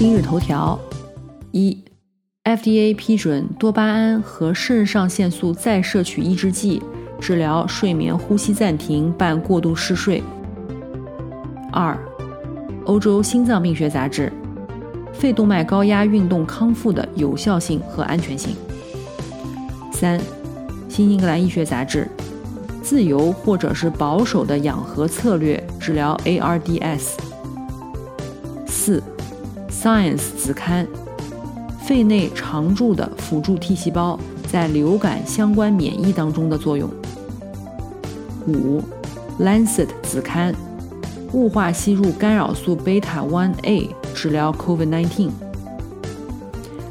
今日头条：一，FDA 批准多巴胺和肾上腺素再摄取抑制剂治疗睡眠呼吸暂停伴过度嗜睡。二，欧洲心脏病学杂志：肺动脉高压运动康复的有效性和安全性。三，新英格兰医学杂志：自由或者是保守的氧合策略治疗 ARDS。四。Science 子刊：肺内常驻的辅助 T 细胞在流感相关免疫当中的作用。五，Lancet 子刊：雾化吸入干扰素贝塔 one A 治疗 COVID-19。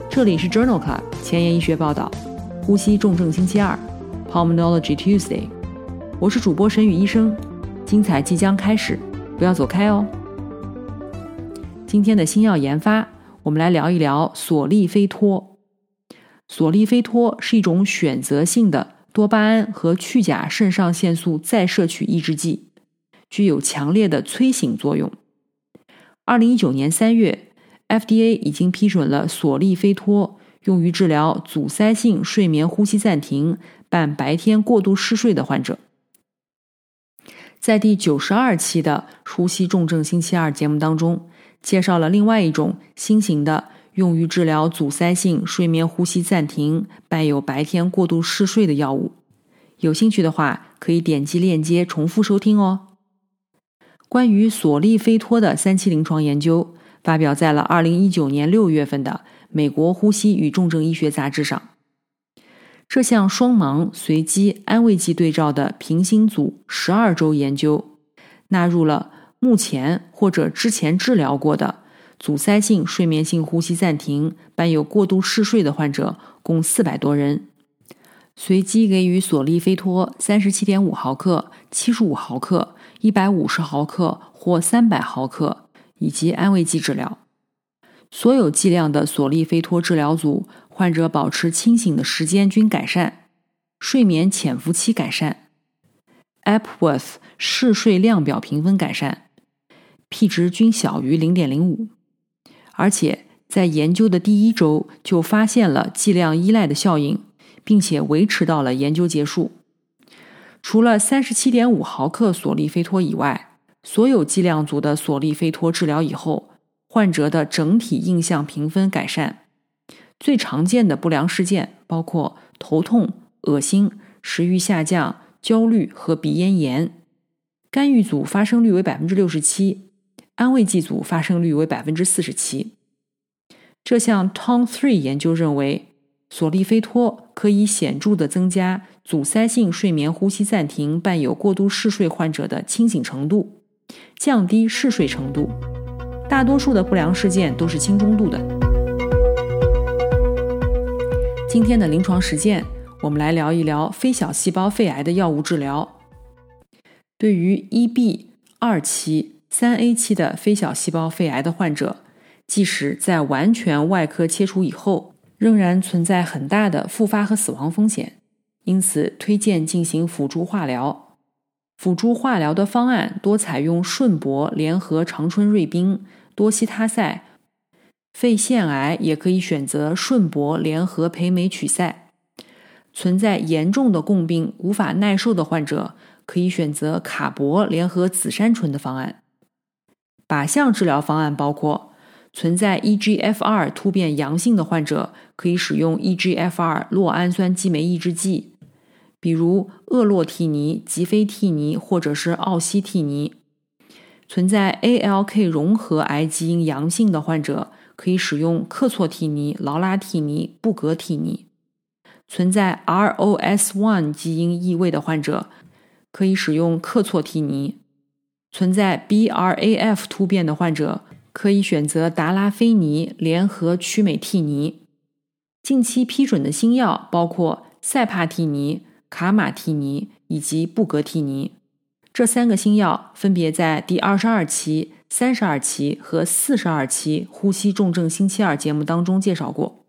这里是 Journal Club 前沿医学报道，呼吸重症星期二，Pulmonology Tuesday。我是主播沈宇医生，精彩即将开始，不要走开哦。今天的新药研发，我们来聊一聊索利非托。索利非托是一种选择性的多巴胺和去甲肾上腺素再摄取抑制剂，具有强烈的催醒作用。二零一九年三月，FDA 已经批准了索利非托用于治疗阻塞性睡眠呼吸暂停伴白天过度嗜睡的患者。在第九十二期的《呼吸重症星期二》节目当中。介绍了另外一种新型的用于治疗阻塞性睡眠呼吸暂停伴有白天过度嗜睡的药物。有兴趣的话，可以点击链接重复收听哦。关于索利菲托的三期临床研究发表在了二零一九年六月份的《美国呼吸与重症医学杂志》上。这项双盲随机安慰剂对照的平行组十二周研究纳入了。目前或者之前治疗过的阻塞性睡眠性呼吸暂停伴有过度嗜睡的患者共四百多人，随机给予索利非托三十七点五毫克、七十五毫克、一百五十毫克或三百毫克以及安慰剂治疗。所有剂量的索利非托治疗组患者保持清醒的时间均改善，睡眠潜伏期改善，Epworth 嗜睡量表评分改善。P 值均小于零点零五，而且在研究的第一周就发现了剂量依赖的效应，并且维持到了研究结束。除了三十七点五毫克索利非托以外，所有剂量组的索利非托治疗以后，患者的整体印象评分改善。最常见的不良事件包括头痛、恶心、食欲下降、焦虑和鼻咽炎。干预组发生率为百分之六十七。安慰剂组发生率为百分之四十七。这项 Tom Three 研究认为，索利非托可以显著的增加阻塞性睡眠呼吸暂停伴有过度嗜睡患者的清醒程度，降低嗜睡程度。大多数的不良事件都是轻中度的。今天的临床实践，我们来聊一聊非小细胞肺癌的药物治疗。对于 EB 二期。三 A 期的非小细胞肺癌的患者，即使在完全外科切除以后，仍然存在很大的复发和死亡风险，因此推荐进行辅助化疗。辅助化疗的方案多采用顺铂联合长春瑞宾、多西他赛。肺腺癌也可以选择顺铂联合培美曲塞。存在严重的共病无法耐受的患者，可以选择卡铂联合紫杉醇的方案。靶向治疗方案包括存在 EGFR 突变阳性的患者，可以使用 EGFR 酪氨酸激酶抑制剂，比如厄洛替尼、吉非替尼或者是奥西替尼。存在 ALK 融合癌基因阳性的患者，可以使用克唑替尼、劳拉替尼、布格替尼。存在 ROS1 基因异位的患者，可以使用克唑替尼。存在 BRAF 突变的患者，可以选择达拉非尼联合曲美替尼。近期批准的新药包括塞帕替尼、卡马替尼以及布格替尼。这三个新药分别在第二十二期、三十二期和四十二期《呼吸重症星期二》节目当中介绍过。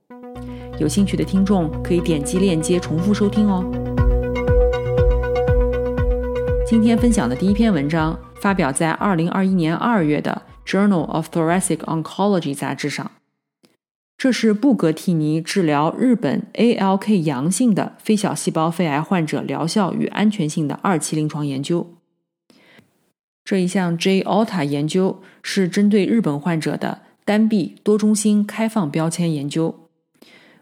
有兴趣的听众可以点击链接重复收听哦。今天分享的第一篇文章发表在二零二一年二月的《Journal of Thoracic Oncology》杂志上。这是布格替尼治疗日本 ALK 阳性的非小细胞肺癌患者疗效与安全性的二期临床研究。这一项 J-ALTA 研究是针对日本患者的单臂多中心开放标签研究，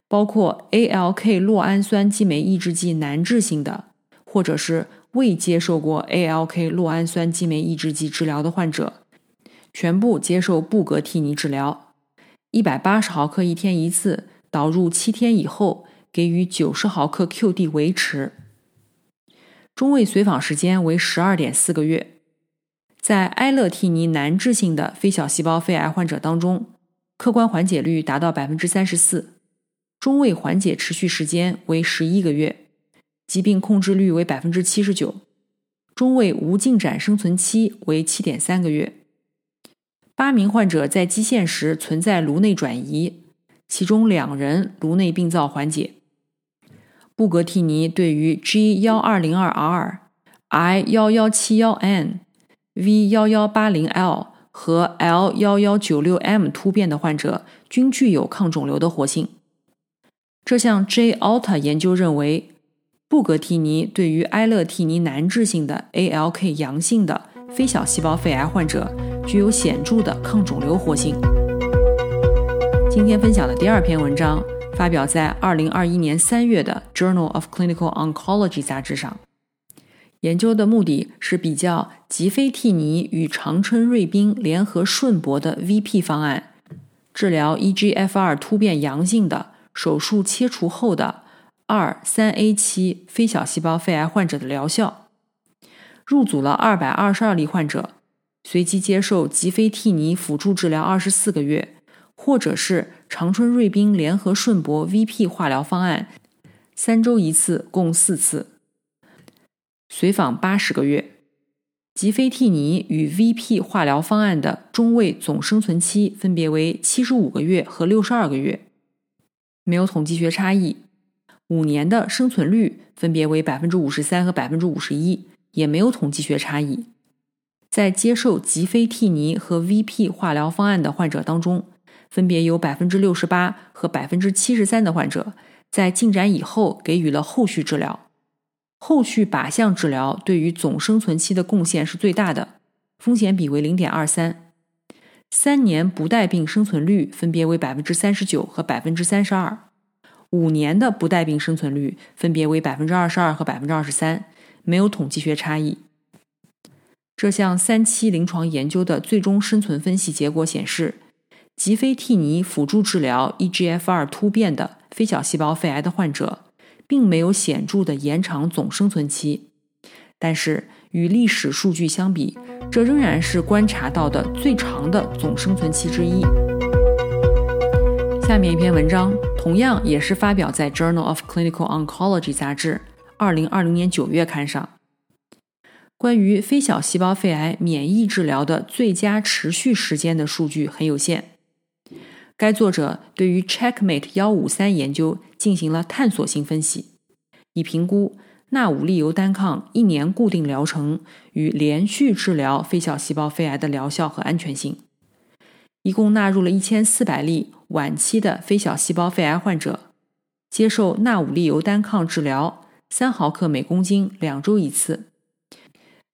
包括 ALK 酪氨酸激酶抑制剂难治性的，或者是未接受过 ALK 酪氨酸激酶抑制剂治疗的患者，全部接受布格替尼治疗。一百八十毫克一天一次，导入七天以后，给予九十毫克 QD 维持。中位随访时间为十二点四个月。在埃勒替尼难治性的非小细胞肺癌患者当中，客观缓解率达到百分之三十四，中位缓解持续时间为十一个月，疾病控制率为百分之七十九，中位无进展生存期为七点三个月。八名患者在基线时存在颅内转移，其中两人颅内病灶缓解。布格替尼对于 G 幺二零二 R、I 幺幺七幺 N、V 幺幺八零 L 和 L 幺幺九六 M 突变的患者均具有抗肿瘤的活性。这项 J-ALTA 研究认为，布格替尼对于埃勒替尼难治性的 ALK 阳性的非小细胞肺癌患者。具有显著的抗肿瘤活性。今天分享的第二篇文章发表在二零二一年三月的《Journal of Clinical Oncology》杂志上。研究的目的是比较吉非替尼与长春瑞宾联合顺铂的 VP 方案，治疗 EGFR 突变阳性的手术切除后的二三 A 期非小细胞肺癌患者的疗效。入组了二百二十二例患者。随机接受吉非替尼辅助治疗二十四个月，或者是长春瑞宾联合顺铂 VP 化疗方案，三周一次，共四次，随访八十个月。吉非替尼与 VP 化疗方案的中位总生存期分别为七十五个月和六十二个月，没有统计学差异。五年的生存率分别为百分之五十三和百分之五十一，也没有统计学差异。在接受吉非替尼和 VP 化疗方案的患者当中，分别有百分之六十八和百分之七十三的患者在进展以后给予了后续治疗。后续靶向治疗对于总生存期的贡献是最大的，风险比为零点二三。三年不带病生存率分别为百分之三十九和百分之三十二，五年的不带病生存率分别为百分之二十二和百分之二十三，没有统计学差异。这项三期临床研究的最终生存分析结果显示，吉非替尼辅助治疗 EGFR 突变的非小细胞肺癌的患者，并没有显著的延长总生存期。但是与历史数据相比，这仍然是观察到的最长的总生存期之一。下面一篇文章同样也是发表在《Journal of Clinical Oncology》杂志二零二零年九月刊上。关于非小细胞肺癌免疫治疗的最佳持续时间的数据很有限。该作者对于 Checkmate 幺五三研究进行了探索性分析，以评估纳武利尤单抗一年固定疗程与连续治疗非小细胞肺癌的疗效和安全性。一共纳入了一千四百例晚期的非小细胞肺癌患者，接受纳武利尤单抗治疗三毫克每公斤，两周一次。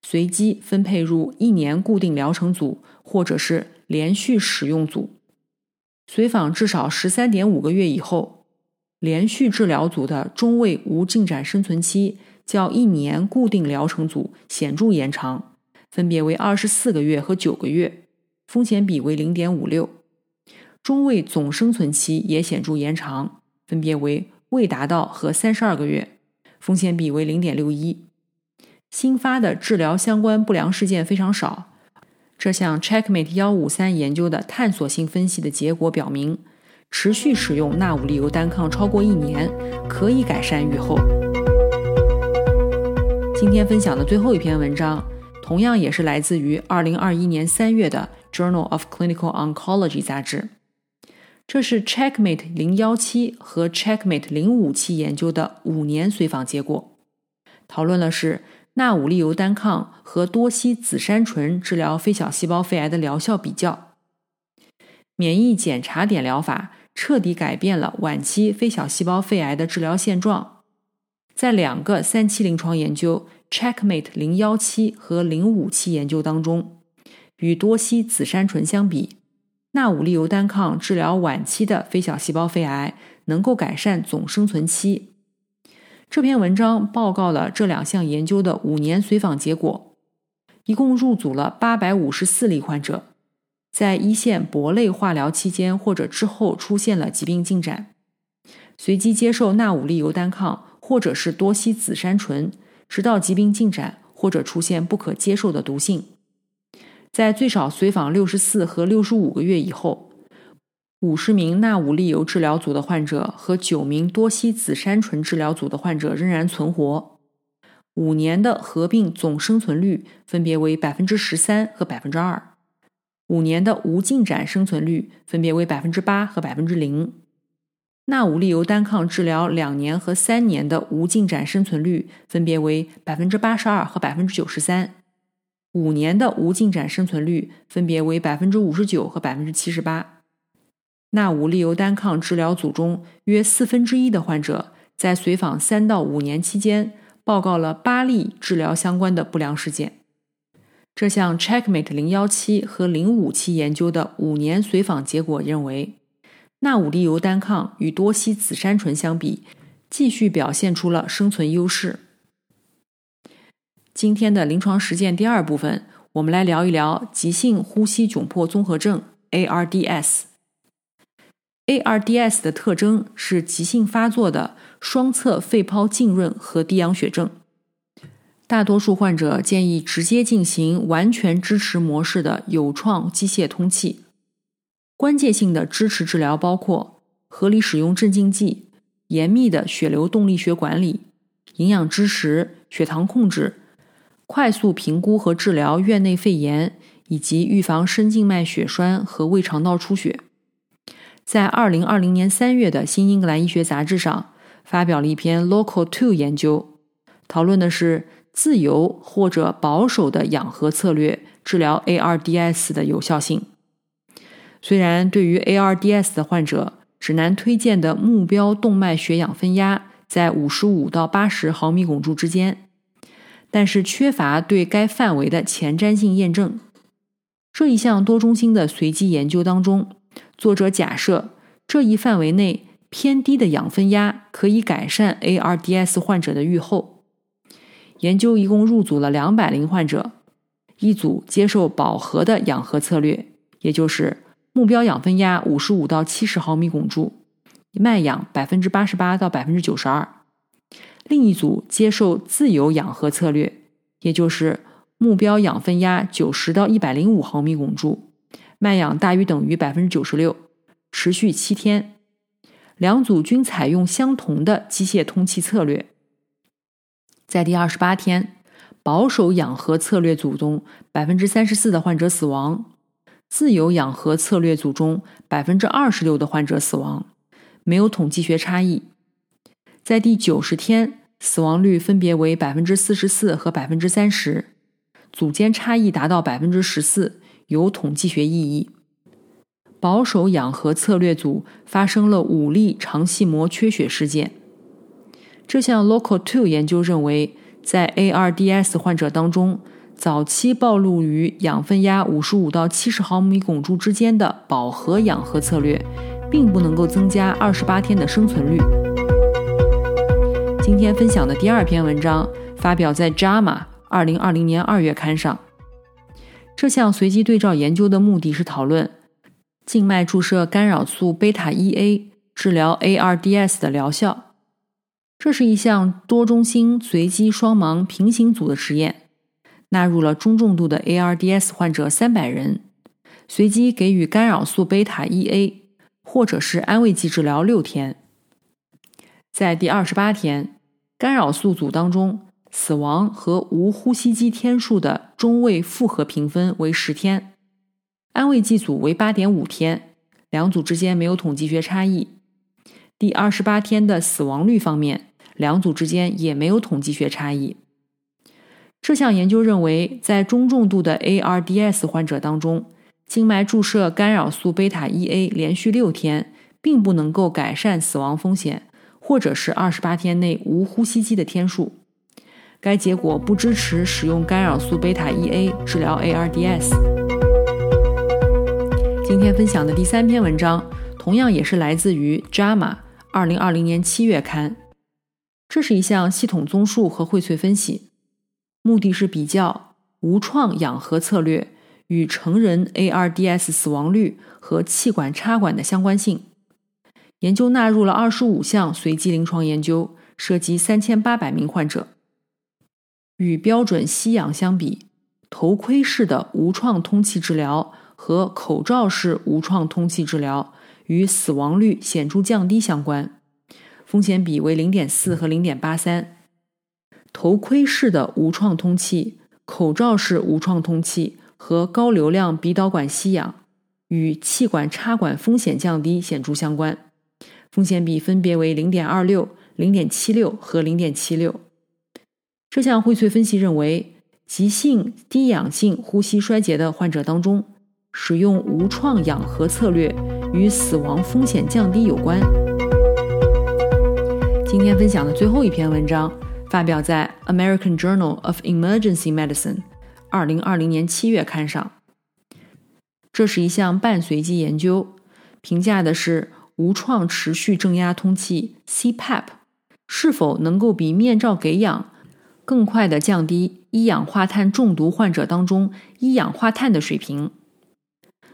随机分配入一年固定疗程组，或者是连续使用组。随访至少十三点五个月以后，连续治疗组的中位无进展生存期较一年固定疗程组显著延长，分别为二十四个月和九个月，风险比为零点五六。中位总生存期也显著延长，分别为未达到和三十二个月，风险比为零点六一。新发的治疗相关不良事件非常少，这项 Checkmate 幺五三研究的探索性分析的结果表明，持续使用纳武利尤单抗超过一年可以改善预后。今天分享的最后一篇文章，同样也是来自于二零二一年三月的《Journal of Clinical Oncology》杂志。这是 Checkmate 零幺七和 Checkmate 零五七研究的五年随访结果，讨论了是纳武利尤单抗和多西紫杉醇治疗非小细胞肺癌的疗效比较。免疫检查点疗法彻底改变了晚期非小细胞肺癌的治疗现状。在两个三期临床研究 Checkmate 零幺七和零五七研究当中，与多西紫杉醇相比。纳武利尤单抗治疗晚期的非小细胞肺癌能够改善总生存期。这篇文章报告了这两项研究的五年随访结果，一共入组了八百五十四例患者，在一线铂类化疗期间或者之后出现了疾病进展，随机接受纳武利尤单抗或者是多西紫杉醇，直到疾病进展或者出现不可接受的毒性。在最少随访六十四和六十五个月以后，五十名纳武利尤治疗组的患者和九名多西紫杉醇治疗组的患者仍然存活。五年的合并总生存率分别为百分之十三和百分之二，五年的无进展生存率分别为百分之八和百分之零。纳武利尤单抗治疗两年和三年的无进展生存率分别为百分之八十二和百分之九十三。五年的无进展生存率分别为百分之五十九和百分之七十八。纳武利尤单抗治疗组中约四分之一的患者在随访三到五年期间报告了八例治疗相关的不良事件。这项 Checkmate 零幺七和零五七研究的五年随访结果认为，纳武利尤单抗与多西紫杉醇相比，继续表现出了生存优势。今天的临床实践第二部分，我们来聊一聊急性呼吸窘迫综合症 （ARDS）。ARDS 的特征是急性发作的双侧肺泡浸润和低氧血症。大多数患者建议直接进行完全支持模式的有创机械通气。关键性的支持治疗包括合理使用镇静剂、严密的血流动力学管理、营养支持、血糖控制。快速评估和治疗院内肺炎，以及预防深静脉血栓和胃肠道出血。在二零二零年三月的《新英格兰医学杂志》上发表了一篇 Local Two 研究，讨论的是自由或者保守的氧合策略治疗 ARDS 的有效性。虽然对于 ARDS 的患者，指南推荐的目标动脉血氧分压在五十五到八十毫米汞柱之间。但是缺乏对该范围的前瞻性验证。这一项多中心的随机研究当中，作者假设这一范围内偏低的氧分压可以改善 ARDS 患者的预后。研究一共入组了两百零患者，一组接受饱和的氧合策略，也就是目标氧分压五十五到七十毫米汞柱，脉氧百分之八十八到百分之九十二。另一组接受自由氧合策略，也就是目标氧分压九十到一百零五毫米汞柱，脉氧大于等于百分之九十六，持续七天。两组均采用相同的机械通气策略。在第二十八天，保守氧合策略组中百分之三十四的患者死亡，自由氧合策略组中百分之二十六的患者死亡，没有统计学差异。在第九十天，死亡率分别为百分之四十四和百分之三十，组间差异达到百分之十四，有统计学意义。保守氧合策略组发生了五例肠系膜缺血事件。这项 Local Two 研究认为，在 ARDS 患者当中，早期暴露于氧分压五十五到七十毫米汞柱之间的饱和氧合策略，并不能够增加二十八天的生存率。今天分享的第二篇文章发表在《JAMA》二零二零年二月刊上。这项随机对照研究的目的是讨论静脉注射干扰素贝塔 1a 治疗 ARDS 的疗效。这是一项多中心随机双盲平行组的实验，纳入了中重度的 ARDS 患者三百人，随机给予干扰素贝塔 1A 或者是安慰剂治疗六天。在第二十八天，干扰素组当中，死亡和无呼吸机天数的中位复合评分为十天，安慰剂组为八点五天，两组之间没有统计学差异。第二十八天的死亡率方面，两组之间也没有统计学差异。这项研究认为，在中重度的 ARDS 患者当中，静脉注射干扰素贝塔 1A 连续六天，并不能够改善死亡风险，或者是二十八天内无呼吸机的天数。该结果不支持使用干扰素贝塔 1A 治疗 ARDS。今天分享的第三篇文章，同样也是来自于《JAMA》二零二零年七月刊。这是一项系统综述和荟萃分析。目的是比较无创氧合策略与成人 ARDS 死亡率和气管插管的相关性。研究纳入了二十五项随机临床研究，涉及三千八百名患者。与标准吸氧相比，头盔式的无创通气治疗和口罩式无创通气治疗与死亡率显著降低相关，风险比为零点四和零点八三。头盔式的无创通气、口罩式无创通气和高流量鼻导管吸氧与气管插管风险降低显著相关，风险比分别为零点二六、零点七六和零点七六。这项荟萃分析认为，急性低氧性呼吸衰竭的患者当中，使用无创氧合策略与死亡风险降低有关。今天分享的最后一篇文章。发表在《American Journal of Emergency Medicine》二零二零年七月刊上。这是一项半随机研究，评价的是无创持续正压通气 （CPAP） 是否能够比面罩给氧更快地降低一氧化碳中毒患者当中一氧化碳的水平。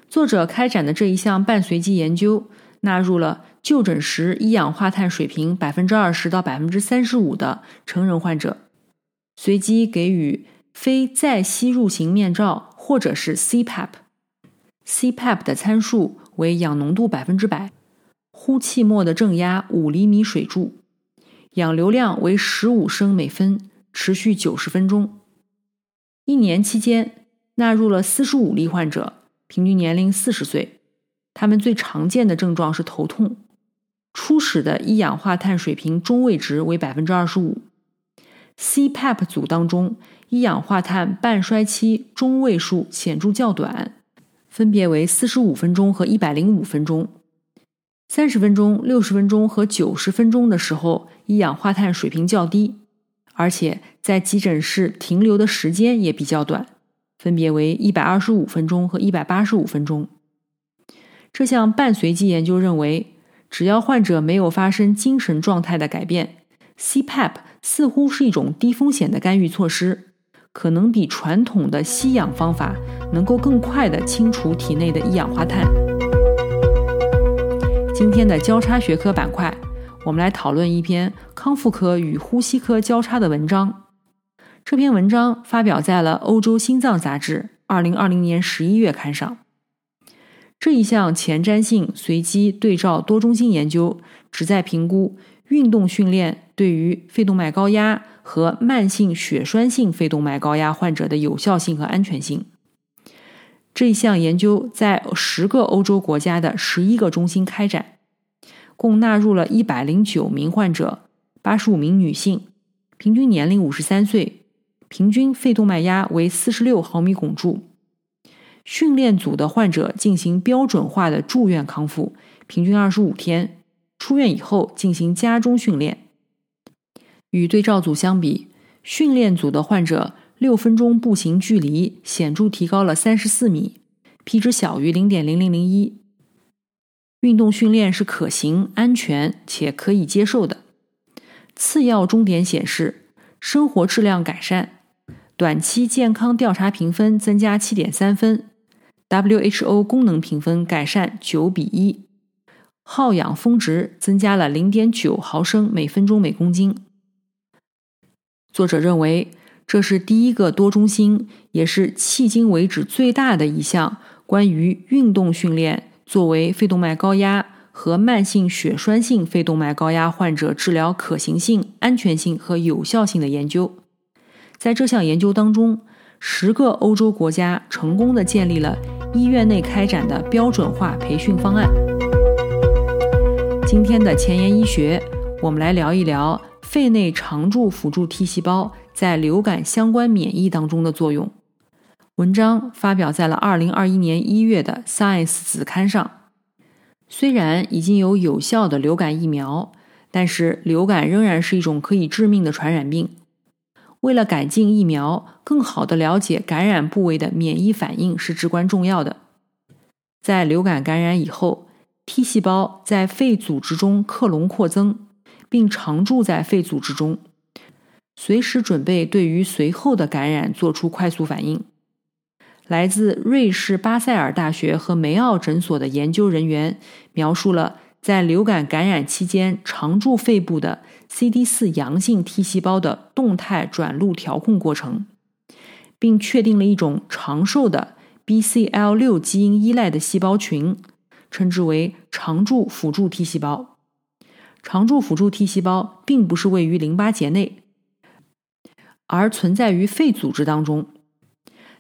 作者开展的这一项半随机研究纳入了。就诊时一氧化碳水平百分之二十到百分之三十五的成人患者，随机给予非再吸入型面罩或者是 CPAP，CPAP 的参数为氧浓度百分之百，呼气末的正压五厘米水柱，氧流量为十五升每分，持续九十分钟。一年期间纳入了四十五例患者，平均年龄四十岁，他们最常见的症状是头痛。初始的一氧化碳水平中位值为百分之二十五，CPAP 组当中一氧化碳半衰期中位数显著较短，分别为四十五分钟和一百零五分钟。三十分钟、六十分钟和九十分钟的时候，一氧化碳水平较低，而且在急诊室停留的时间也比较短，分别为一百二十五分钟和一百八十五分钟。这项半随机研究认为。只要患者没有发生精神状态的改变，CPAP 似乎是一种低风险的干预措施，可能比传统的吸氧方法能够更快地清除体内的一氧化碳。今天的交叉学科板块，我们来讨论一篇康复科与呼吸科交叉的文章。这篇文章发表在了《欧洲心脏杂志》二零二零年十一月刊上。这一项前瞻性随机对照多中心研究，旨在评估运动训练对于肺动脉高压和慢性血栓性肺动脉高压患者的有效性和安全性。这一项研究在十个欧洲国家的十一个中心开展，共纳入了一百零九名患者，八十五名女性，平均年龄五十三岁，平均肺动脉压为四十六毫米汞柱。训练组的患者进行标准化的住院康复，平均二十五天。出院以后进行家中训练。与对照组相比，训练组的患者六分钟步行距离显著提高了三十四米，p 值小于零点零零零一。运动训练是可行、安全且可以接受的。次要终点显示生活质量改善，短期健康调查评分增加七点三分。WHO 功能评分改善九比一，耗氧峰值增加了零点九毫升每分钟每公斤。作者认为，这是第一个多中心，也是迄今为止最大的一项关于运动训练作为肺动脉高压和慢性血栓性肺动脉高压患者治疗可行性、安全性和有效性的研究。在这项研究当中，十个欧洲国家成功的建立了医院内开展的标准化培训方案。今天的前沿医学，我们来聊一聊肺内常驻辅助 T 细胞在流感相关免疫当中的作用。文章发表在了二零二一年一月的《Science》子刊上。虽然已经有有效的流感疫苗，但是流感仍然是一种可以致命的传染病。为了改进疫苗，更好地了解感染部位的免疫反应是至关重要的。在流感感染以后，T 细胞在肺组织中克隆扩增，并常驻在肺组织中，随时准备对于随后的感染做出快速反应。来自瑞士巴塞尔大学和梅奥诊所的研究人员描述了。在流感感染期间，常驻肺部的 CD4 阳性 T 细胞的动态转录调控过程，并确定了一种长寿的 BCL6 基因依赖的细胞群，称之为常驻辅助 T 细胞。常驻辅助 T 细胞并不是位于淋巴结内，而存在于肺组织当中。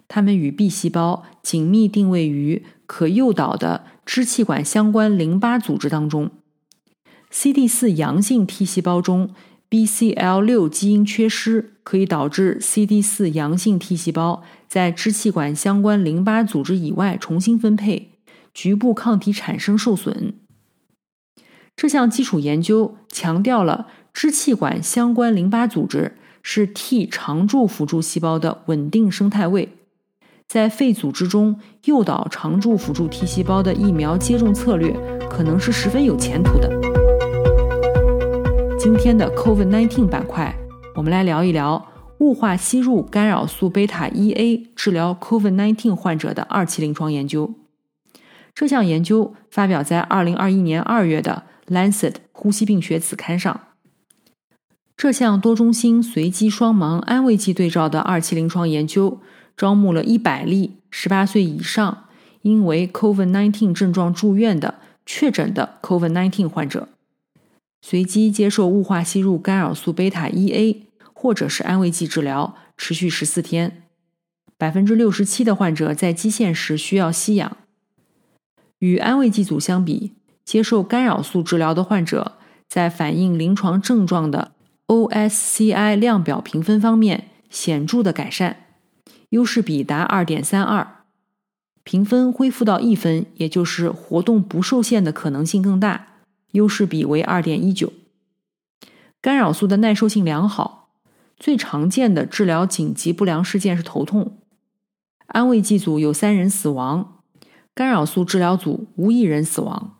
它们与 B 细胞紧密定位于可诱导的。支气管相关淋巴组织当中，CD4 阳性 T 细胞中 BCL6 基因缺失，可以导致 CD4 阳性 T 细胞在支气管相关淋巴组织以外重新分配，局部抗体产生受损。这项基础研究强调了支气管相关淋巴组织是 T 常驻辅助细胞的稳定生态位。在肺组织中诱导常驻辅助 T 细胞的疫苗接种策略，可能是十分有前途的。今天的 COVID-19 板块，我们来聊一聊雾化吸入干扰素贝塔 1a 治疗 COVID-19 患者的二期临床研究。这项研究发表在2021年2月的《Lancet 呼吸病学》子刊上。这项多中心随机双盲安慰剂对照的二期临床研究。招募了一百例十八岁以上因为 COVID-19 症状住院的确诊的 COVID-19 患者，随机接受雾化吸入干扰素贝塔 1a 或者是安慰剂治疗，持续十四天。百分之六十七的患者在基线时需要吸氧。与安慰剂组相比，接受干扰素治疗的患者在反映临床症状的 OSCI 量表评分方面显著的改善。优势比达二点三二，评分恢复到一分，也就是活动不受限的可能性更大。优势比为二点一九。干扰素的耐受性良好，最常见的治疗紧急不良事件是头痛。安慰剂组有三人死亡，干扰素治疗组无一人死亡。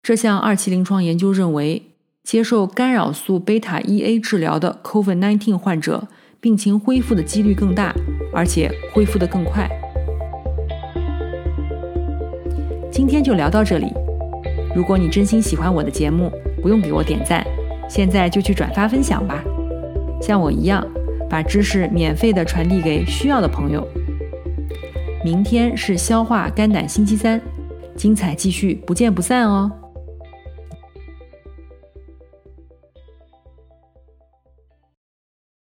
这项二期临床研究认为，接受干扰素贝塔 1a 治疗的 COVID-19 患者。病情恢复的几率更大，而且恢复的更快。今天就聊到这里。如果你真心喜欢我的节目，不用给我点赞，现在就去转发分享吧。像我一样，把知识免费的传递给需要的朋友。明天是消化肝胆星期三，精彩继续，不见不散哦。